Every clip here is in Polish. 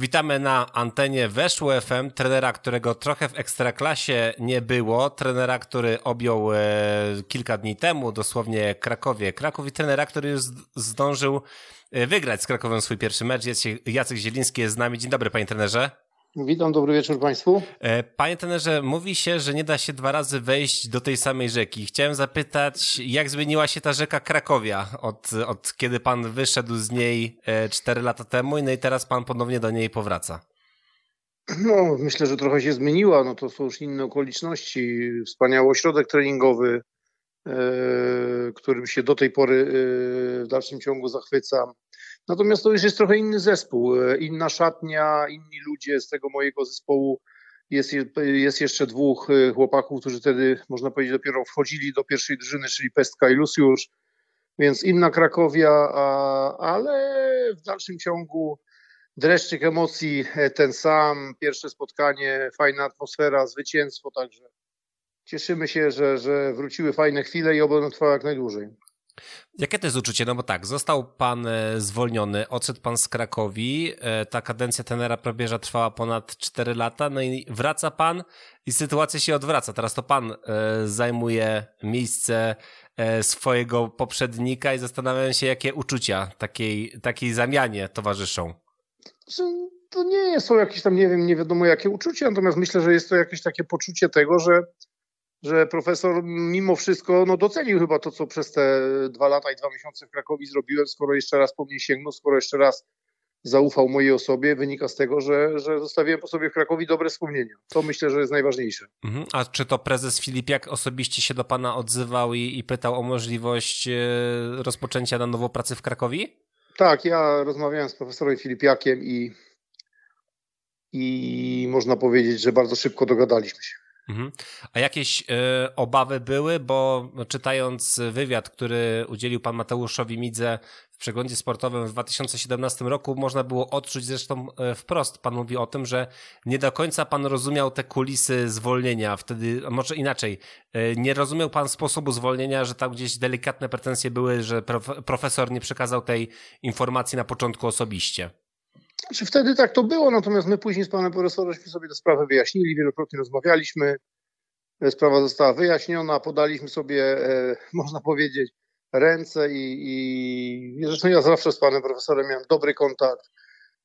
Witamy na antenie Weszło FM, trenera, którego trochę w ekstraklasie nie było, trenera, który objął e, kilka dni temu dosłownie Krakowie Kraków i trenera, który już zdążył e, wygrać z Krakowem swój pierwszy mecz. Jacek Zieliński jest z nami. Dzień dobry, panie trenerze. Witam, dobry wieczór Państwu. E, panie trenerze, mówi się, że nie da się dwa razy wejść do tej samej rzeki. Chciałem zapytać, jak zmieniła się ta rzeka Krakowia od, od kiedy pan wyszedł z niej e, cztery lata temu no i teraz pan ponownie do niej powraca? No, myślę, że trochę się zmieniła. No to są już inne okoliczności. Wspaniały ośrodek treningowy, e, którym się do tej pory w dalszym ciągu zachwycam. Natomiast to już jest trochę inny zespół, e, inna szatnia, inni ludzie z tego mojego zespołu. Jest, jest jeszcze dwóch e, chłopaków, którzy wtedy, można powiedzieć, dopiero wchodzili do pierwszej drużyny, czyli Pestka i Luciusz, więc inna Krakowia, a, ale w dalszym ciągu dreszczyk emocji e, ten sam, pierwsze spotkanie, fajna atmosfera, zwycięstwo, także cieszymy się, że, że wróciły fajne chwile i oby ono trwało jak najdłużej. Jakie to jest uczucie? No bo tak, został pan e, zwolniony, odszedł pan z Krakowi, e, ta kadencja tenera probierza trwała ponad 4 lata, no i wraca pan i sytuacja się odwraca. Teraz to pan e, zajmuje miejsce swojego poprzednika i zastanawiam się, jakie uczucia takiej, takiej zamianie towarzyszą. To nie są jakieś tam, nie wiem, nie wiadomo jakie uczucia, natomiast myślę, że jest to jakieś takie poczucie tego, że że profesor mimo wszystko no, docenił chyba to, co przez te dwa lata i dwa miesiące w Krakowie zrobiłem, skoro jeszcze raz po mnie sięgnął, skoro jeszcze raz zaufał mojej osobie, wynika z tego, że, że zostawiłem po sobie w Krakowie dobre wspomnienia. To myślę, że jest najważniejsze. Mhm. A czy to prezes Filipiak osobiście się do pana odzywał i, i pytał o możliwość e, rozpoczęcia na nowo pracy w Krakowie? Tak, ja rozmawiałem z profesorem Filipiakiem i, i można powiedzieć, że bardzo szybko dogadaliśmy się. Mhm. A jakieś y, obawy były, bo czytając wywiad, który udzielił pan Mateuszowi Midze w przeglądzie sportowym w 2017 roku, można było odczuć zresztą y, wprost, pan mówi o tym, że nie do końca pan rozumiał te kulisy zwolnienia, wtedy, może inaczej, y, nie rozumiał pan sposobu zwolnienia, że tam gdzieś delikatne pretensje były, że prof profesor nie przekazał tej informacji na początku osobiście. Znaczy wtedy tak to było, natomiast my później z panem profesorem sobie tę sprawę wyjaśnili, wielokrotnie rozmawialiśmy. Sprawa została wyjaśniona, podaliśmy sobie, e, można powiedzieć, ręce i, i zresztą ja zawsze z panem profesorem miałem dobry kontakt,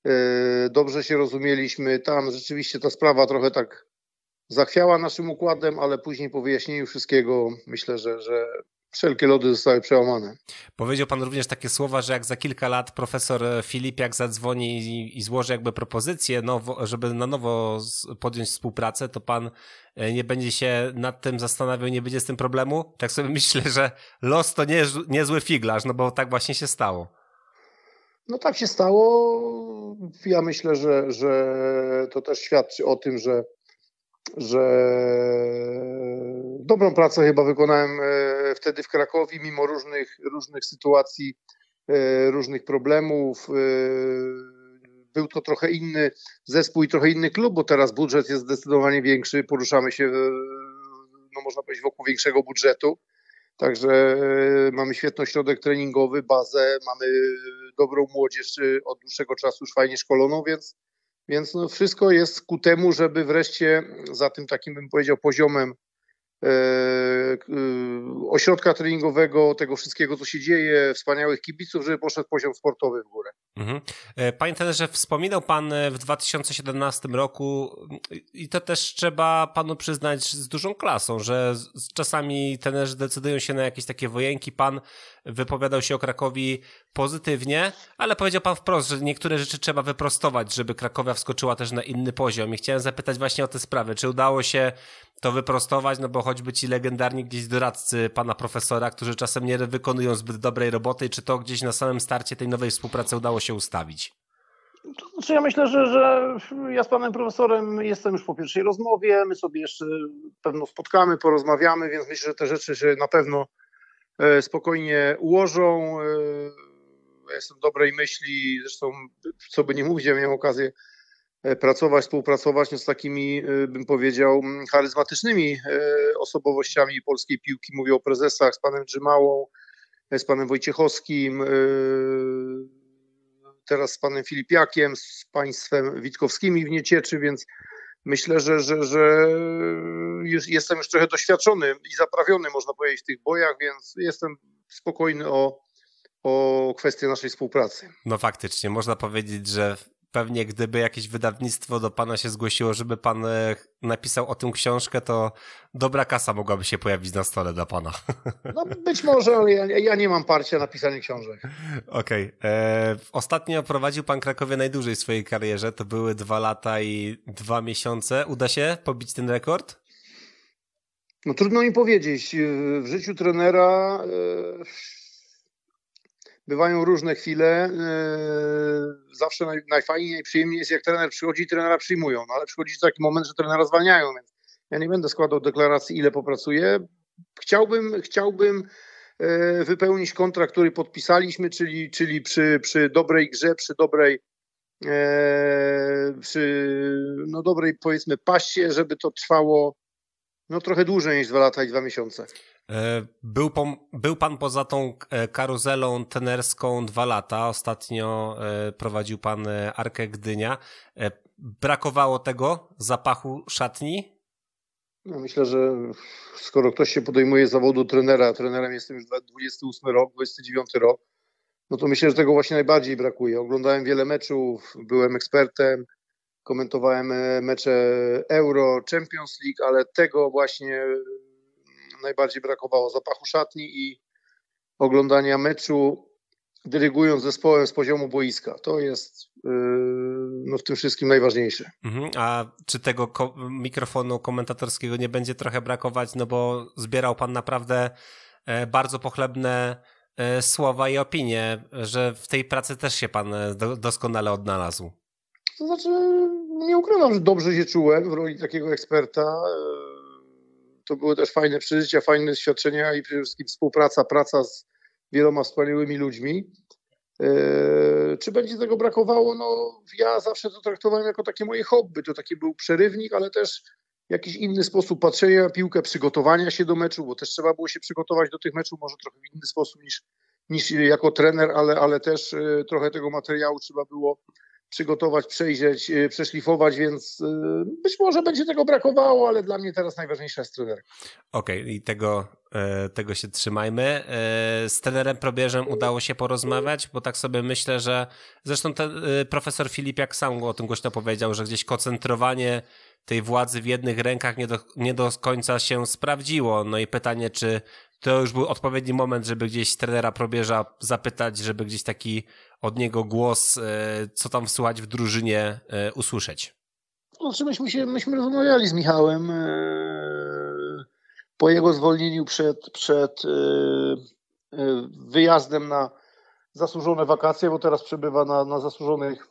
e, dobrze się rozumieliśmy. Tam rzeczywiście ta sprawa trochę tak zachwiała naszym układem, ale później po wyjaśnieniu wszystkiego myślę, że, że wszelkie lody zostały przełamane. Powiedział pan również takie słowa, że jak za kilka lat profesor Filipiak zadzwoni i, i złoży jakby propozycję, nowo, żeby na nowo podjąć współpracę, to pan e, nie będzie się nad tym zastanawiał, nie będzie z tym problemu? Tak sobie myślę, że los to nie, niezły figlarz, no bo tak właśnie się stało. No tak się stało. Ja myślę, że, że to też świadczy o tym, że że dobrą pracę chyba wykonałem e, wtedy w Krakowie, mimo różnych, różnych sytuacji, e, różnych problemów. E, był to trochę inny zespół i trochę inny klub, bo teraz budżet jest zdecydowanie większy, poruszamy się, no można powiedzieć, wokół większego budżetu. Także mamy świetny ośrodek treningowy, bazę, mamy dobrą młodzież od dłuższego czasu już fajnie szkoloną, więc więc no wszystko jest ku temu, żeby wreszcie za tym takim, bym powiedział, poziomem e, e, ośrodka treningowego, tego wszystkiego, co się dzieje, wspaniałych kibiców, żeby poszedł poziom sportowy w górę. Mhm. E, panie trenerze, wspominał Pan w 2017 roku i to też trzeba Panu przyznać z dużą klasą, że czasami trenerzy decydują się na jakieś takie wojenki. Pan wypowiadał się o Krakowi pozytywnie, ale powiedział Pan wprost, że niektóre rzeczy trzeba wyprostować, żeby Krakowia wskoczyła też na inny poziom. I chciałem zapytać właśnie o te sprawy. Czy udało się to wyprostować? No bo choćby ci legendarni gdzieś doradcy Pana profesora, którzy czasem nie wykonują zbyt dobrej roboty, czy to gdzieś na samym starcie tej nowej współpracy udało się ustawić? Znaczy ja myślę, że, że ja z panem profesorem jestem już po pierwszej rozmowie, my sobie jeszcze pewno spotkamy, porozmawiamy, więc myślę, że te rzeczy się na pewno e, spokojnie ułożą. E, ja jestem dobrej myśli, zresztą co by nie mówić, ja miałem okazję pracować, współpracować no, z takimi, bym powiedział, charyzmatycznymi osobowościami polskiej piłki. Mówię o prezesach, z panem Drzymałą, z panem Wojciechowskim, teraz z panem Filipiakiem, z państwem Witkowskimi w Niecieczy, więc myślę, że, że, że już jestem już trochę doświadczony i zaprawiony, można powiedzieć, w tych bojach, więc jestem spokojny o, o kwestię naszej współpracy. No faktycznie, można powiedzieć, że pewnie gdyby jakieś wydawnictwo do pana się zgłosiło, żeby pan e, napisał o tym książkę, to dobra kasa mogłaby się pojawić na stole dla pana. No być może, ale ja, ja nie mam parcia na pisanie książek. Okej. Okay. E, ostatnio prowadził pan Krakowie najdłużej w swojej karierze. To były dwa lata i dwa miesiące. Uda się pobić ten rekord? No trudno mi powiedzieć. W życiu trenera e, bywają różne chwile. E, zawsze najfajniej, najprzyjemniej jest, jak trener przychodzi i trenera przyjmują. No ale przychodzi taki moment, że trenera zwalniają, więc ja nie będę składał deklaracji, ile popracuję. Chciałbym, chciałbym e, wypełnić kontrakt, który podpisaliśmy, czyli, czyli przy, przy dobrej grze, przy dobrej przy no dobrej powiedzmy paście, żeby to trwało no trochę dłużej niż dwa lata i dwa miesiące. E, był, pan, był pan poza tą e, karuzelą tenerską dwa lata. Ostatnio e, prowadził pan Arkę Gdynia. Brakowało tego zapachu szatni? No myślę, że skoro ktoś się podejmuje zawodu trenera, trenerem jestem już 28 rok, 29 rok, no to myślę, że tego właśnie najbardziej brakuje. Oglądałem wiele meczów, byłem ekspertem, komentowałem e, mecze Euro, Champions League, ale tego właśnie e, najbardziej brakowało zapachu szatni i oglądania meczu dyrygując zespołem z poziomu boiska. To jest yy, no, w tym wszystkim najważniejsze. Mhm. A czy tego ko mikrofonu komentatorskiego nie będzie trochę brakować? No bo zbierał pan naprawdę e, bardzo pochlebne e, słowa i opinie, że w tej pracy też się pan e, do doskonale odnalazł. To znaczy, nie ukrywam, że dobrze się czułem w roli takiego eksperta. To były też fajne przeżycia, fajne doświadczenia i przede wszystkim współpraca, praca z wieloma wspaniałymi ludźmi. E, czy będzie tego brakowało? No, ja zawsze to traktowałem jako takie moje hobby. To taki był przerywnik, ale też jakiś inny sposób patrzenia na piłkę, przygotowania się do meczu, bo też trzeba było się przygotować do tych meczów, może trochę w inny sposób niż, niż jako trener, ale, ale też e, trochę tego materiału trzeba było przygotować, przejrzeć, y, przeszlifować, więc y, być może będzie tego brakowało, ale dla mnie teraz najważniejsza jest trener. Okej, okay, i tego, e, tego się trzymajmy. E, z trenerem probierzem udało się porozmawiać, bo tak sobie myślę, że zresztą ten e, profesor Filipiak sam o tym głośno powiedział, że gdzieś koncentrowanie tej władzy w jednych rękach nie do, nie do końca się sprawdziło. No i pytanie, czy to już był odpowiedni moment, żeby gdzieś trenera probierza zapytać, żeby gdzieś taki od niego głos, e, co tam słychać w drużynie, e, usłyszeć? Znaczy myśmy, się, myśmy rozmawiali z Michałem e, po jego zwolnieniu przed, przed wyjazdem na zasłużone wakacje, bo teraz przebywa na, na zasłużonych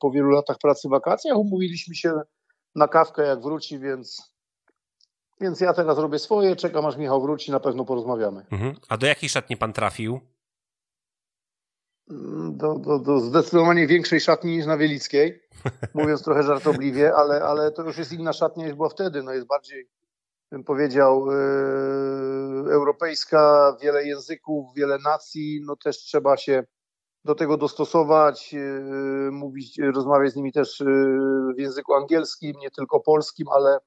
po wielu latach pracy wakacjach. Umówiliśmy się na kawkę, jak wróci, więc, więc ja teraz robię swoje, czekam aż Michał wróci, na pewno porozmawiamy. Mhm. A do jakiej szatni pan trafił? do, do, do zdecydowanie większej szatni niż na Wielickiej, mówiąc trochę żartobliwie, ale, ale to już jest inna szatnia niż była wtedy. No jest bardziej, bym powiedział, yy, europejska, wiele języków, wiele nacji, no też trzeba się do tego dostosować, yy, mówić, rozmawiać z nimi też yy, w języku angielskim, nie tylko polskim, ale,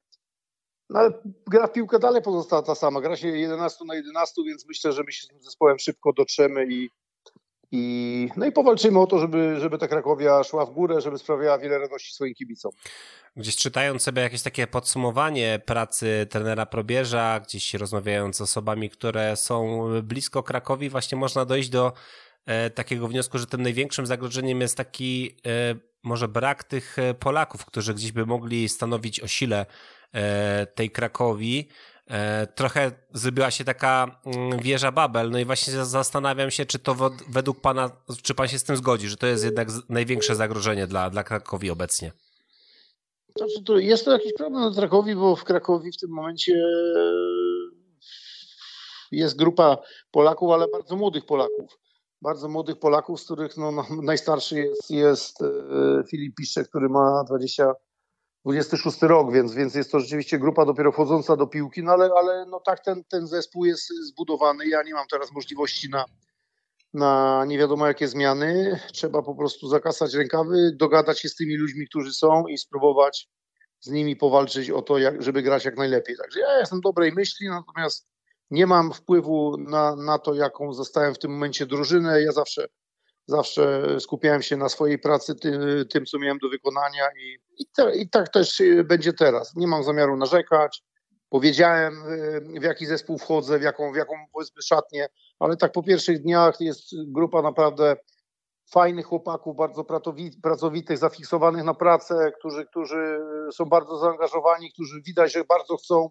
no ale gra w piłkę dalej pozostała ta sama. Gra się 11 na 11, więc myślę, że my się z tym zespołem szybko dotrzemy i, i, no i powalczymy o to, żeby, żeby ta Krakowia szła w górę, żeby sprawiała wiele radości swoim kibicom. Gdzieś czytając sobie jakieś takie podsumowanie pracy trenera Probierza, gdzieś rozmawiając z osobami, które są blisko Krakowi, właśnie można dojść do e, takiego wniosku, że tym największym zagrożeniem jest taki e, może brak tych e, Polaków, którzy gdzieś by mogli stanowić o sile tej Krakowi. E, trochę zrobiła się taka mm, wieża Babel, no i właśnie zastanawiam się, czy to według pana, czy pan się z tym zgodzi, że to jest jednak największe zagrożenie dla, dla Krakowi obecnie? Znaczy, to jest to jakiś problem dla Krakowi, bo w Krakowi w tym momencie jest grupa Polaków, ale bardzo młodych Polaków. Bardzo młodych Polaków, z których no, no najstarszy jest, jest e, Filip Piszczek, który ma 20 26 rok, więc, więc jest to rzeczywiście grupa dopiero wchodząca do piłki, no ale, ale no tak ten, ten zespół jest zbudowany. Ja nie mam teraz możliwości na, na nie wiadomo jakie zmiany. Trzeba po prostu zakasać rękawy, dogadać się z tymi ludźmi, którzy są i spróbować z nimi powalczyć o to, jak, żeby grać jak najlepiej. Także ja jestem dobrej myśli, natomiast nie mam wpływu na, na to, jaką zostałem w tym momencie drużynę. Ja zawsze, zawsze skupiałem się na swojej pracy, tym, tym co miałem do wykonania i, i, i tak też będzie teraz. Nie mam zamiaru narzekać. Powiedziałem, w jaki zespół wchodzę, w jaką, w jaką powiedzmy szatnię, ale tak po pierwszych dniach jest grupa naprawdę fajnych chłopaków, bardzo pracowitych, zafiksowanych na pracę, którzy, którzy są bardzo zaangażowani, którzy widać, że bardzo chcą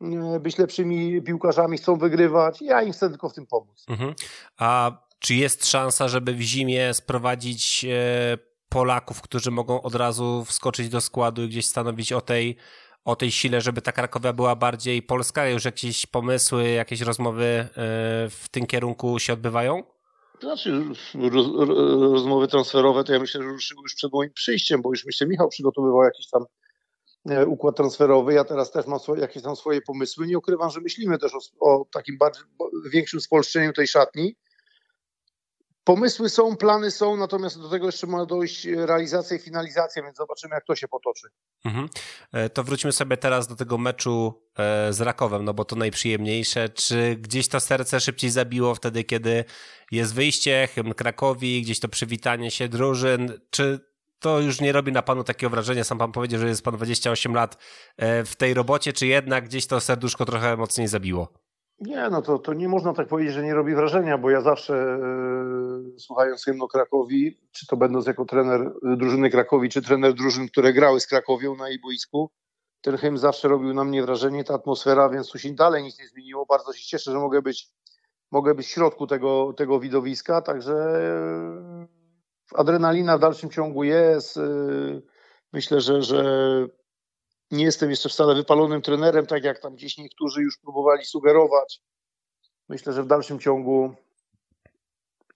e, być lepszymi piłkarzami, chcą wygrywać. Ja im chcę tylko w tym pomóc. Mhm. A czy jest szansa, żeby w zimie sprowadzić e, Polaków, którzy mogą od razu wskoczyć do składu i gdzieś stanowić o tej, o tej sile, żeby ta Krakowia była bardziej polska? Już jakieś pomysły, jakieś rozmowy e, w tym kierunku się odbywają? Znaczy, roz, rozmowy transferowe to ja myślę, że ruszyły już przed moim przyjściem, bo już myślę, Michał przygotowywał jakiś tam e, układ transferowy. Ja teraz też mam swoje, jakieś tam swoje pomysły. Nie ukrywam, że myślimy też o, o takim bardziej, większym spolszczeniu tej szatni. Pomysły są, plany są, natomiast do tego jeszcze ma dojść realizacja i finalizacja, więc zobaczymy, jak to się potoczy. Mhm. E, to wróćmy sobie teraz do tego meczu e, z Rakowem, no bo to najprzyjemniejsze. Czy gdzieś to serce szybciej zabiło wtedy, kiedy jest wyjście, hymn Krakowi, gdzieś to przywitanie się drużyn? Czy to już nie robi na panu takiego wrażenia? Sam pan powiedział, że jest pan 28 lat e, w tej robocie, czy jednak gdzieś to serduszko trochę mocniej zabiło? Nie, no to, to nie można tak powiedzieć, że nie robi wrażenia, bo ja zawsze yy, słuchając hymnu Krakowi, czy to będąc jako trener e, drużyny Krakowi, czy trener drużyn, które grały z Krakowią na jej boisku, ten hymn zawsze robił na mnie wrażenie, ta atmosfera, więc tu się dalej nic nie zmieniło. Bardzo się cieszę, że mogę być, mogę być w środku tego, tego widowiska, także adrenalina w dalszym ciągu jest. Myślę, że, że nie jestem jeszcze wcale wypalonym trenerem, tak jak tam gdzieś niektórzy już próbowali sugerować. Myślę, że w dalszym ciągu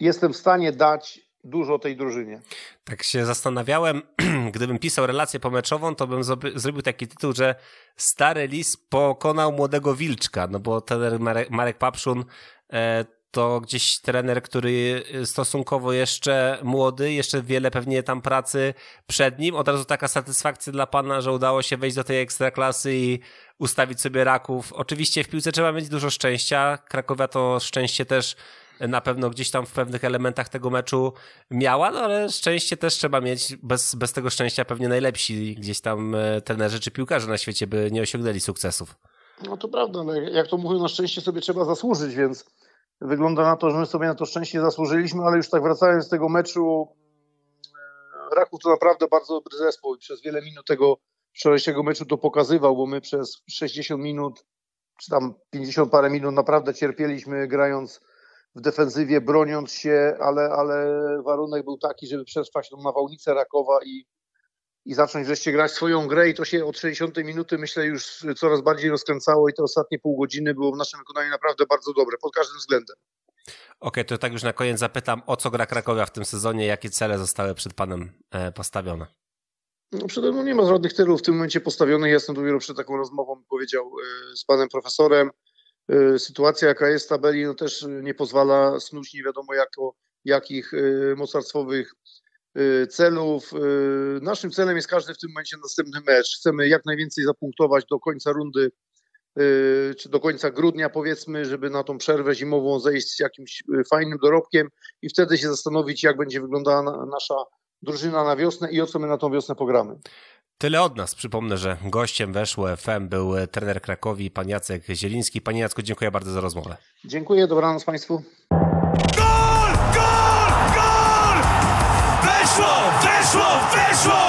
jestem w stanie dać dużo tej drużynie. Tak się zastanawiałem, gdybym pisał relację pomeczową, to bym zrobił taki tytuł, że stary lis pokonał młodego wilczka, no bo ten Marek, Marek Papszun e, to gdzieś trener, który stosunkowo jeszcze młody, jeszcze wiele pewnie tam pracy przed nim. Od razu taka satysfakcja dla pana, że udało się wejść do tej ekstraklasy i ustawić sobie raków. Oczywiście w piłce trzeba mieć dużo szczęścia. Krakowia to szczęście też na pewno gdzieś tam w pewnych elementach tego meczu miała, no ale szczęście też trzeba mieć. Bez, bez tego szczęścia pewnie najlepsi gdzieś tam e, trenerzy czy piłkarze na świecie by nie osiągnęli sukcesów. No to prawda, no jak to mówią, na szczęście sobie trzeba zasłużyć, więc Wygląda na to, że my sobie na to szczęście zasłużyliśmy, ale już tak wracając z tego meczu, e, Raków to naprawdę bardzo dobry zespół i przez wiele minut tego wczorajszego meczu to pokazywał, bo my przez 60 minut, czy tam 50 parę minut naprawdę cierpieliśmy grając w defensywie, broniąc się, ale, ale warunek był taki, żeby przetrwać tą nawałnicę Rakowa i, i zacząć wreszcie grać swoją grę i to się od 60 minuty myślę już coraz bardziej rozkręcało i te ostatnie pół godziny było w naszym wykonaniu naprawdę bardzo dobre pod każdym względem. Okej, okay, to tak już na koniec zapytam, o co gra Krakowia w tym sezonie, jakie cele zostały przed panem e, postawione? No przede mną nie ma żadnych celów w tym momencie postawionych. Jestem dopiero przed taką rozmową, powiedział e, z panem profesorem. E, sytuacja, jaka jest w tabeli, no też nie pozwala snuć nie wiadomo jako, jakich mocarstwowych celów. Y, naszym celem jest każdy w tym momencie następny mecz. Chcemy jak najwięcej zapunktować do końca rundy, y, czy do końca grudnia powiedzmy, żeby na tą przerwę zimową zejść z jakimś fajnym dorobkiem i wtedy się zastanowić, jak będzie wyglądała nasza drużyna na wiosnę i o co my na tą wiosnę pogramy. Tyle od nas. Przypomnę, że gościem weszło FM był trener Krakowi, pan Jacek Zieliński. Panie Jacku, dziękuję bardzo za rozmowę. Dziękuję, dobranoc Państwu. Fechou, fechou, fechou!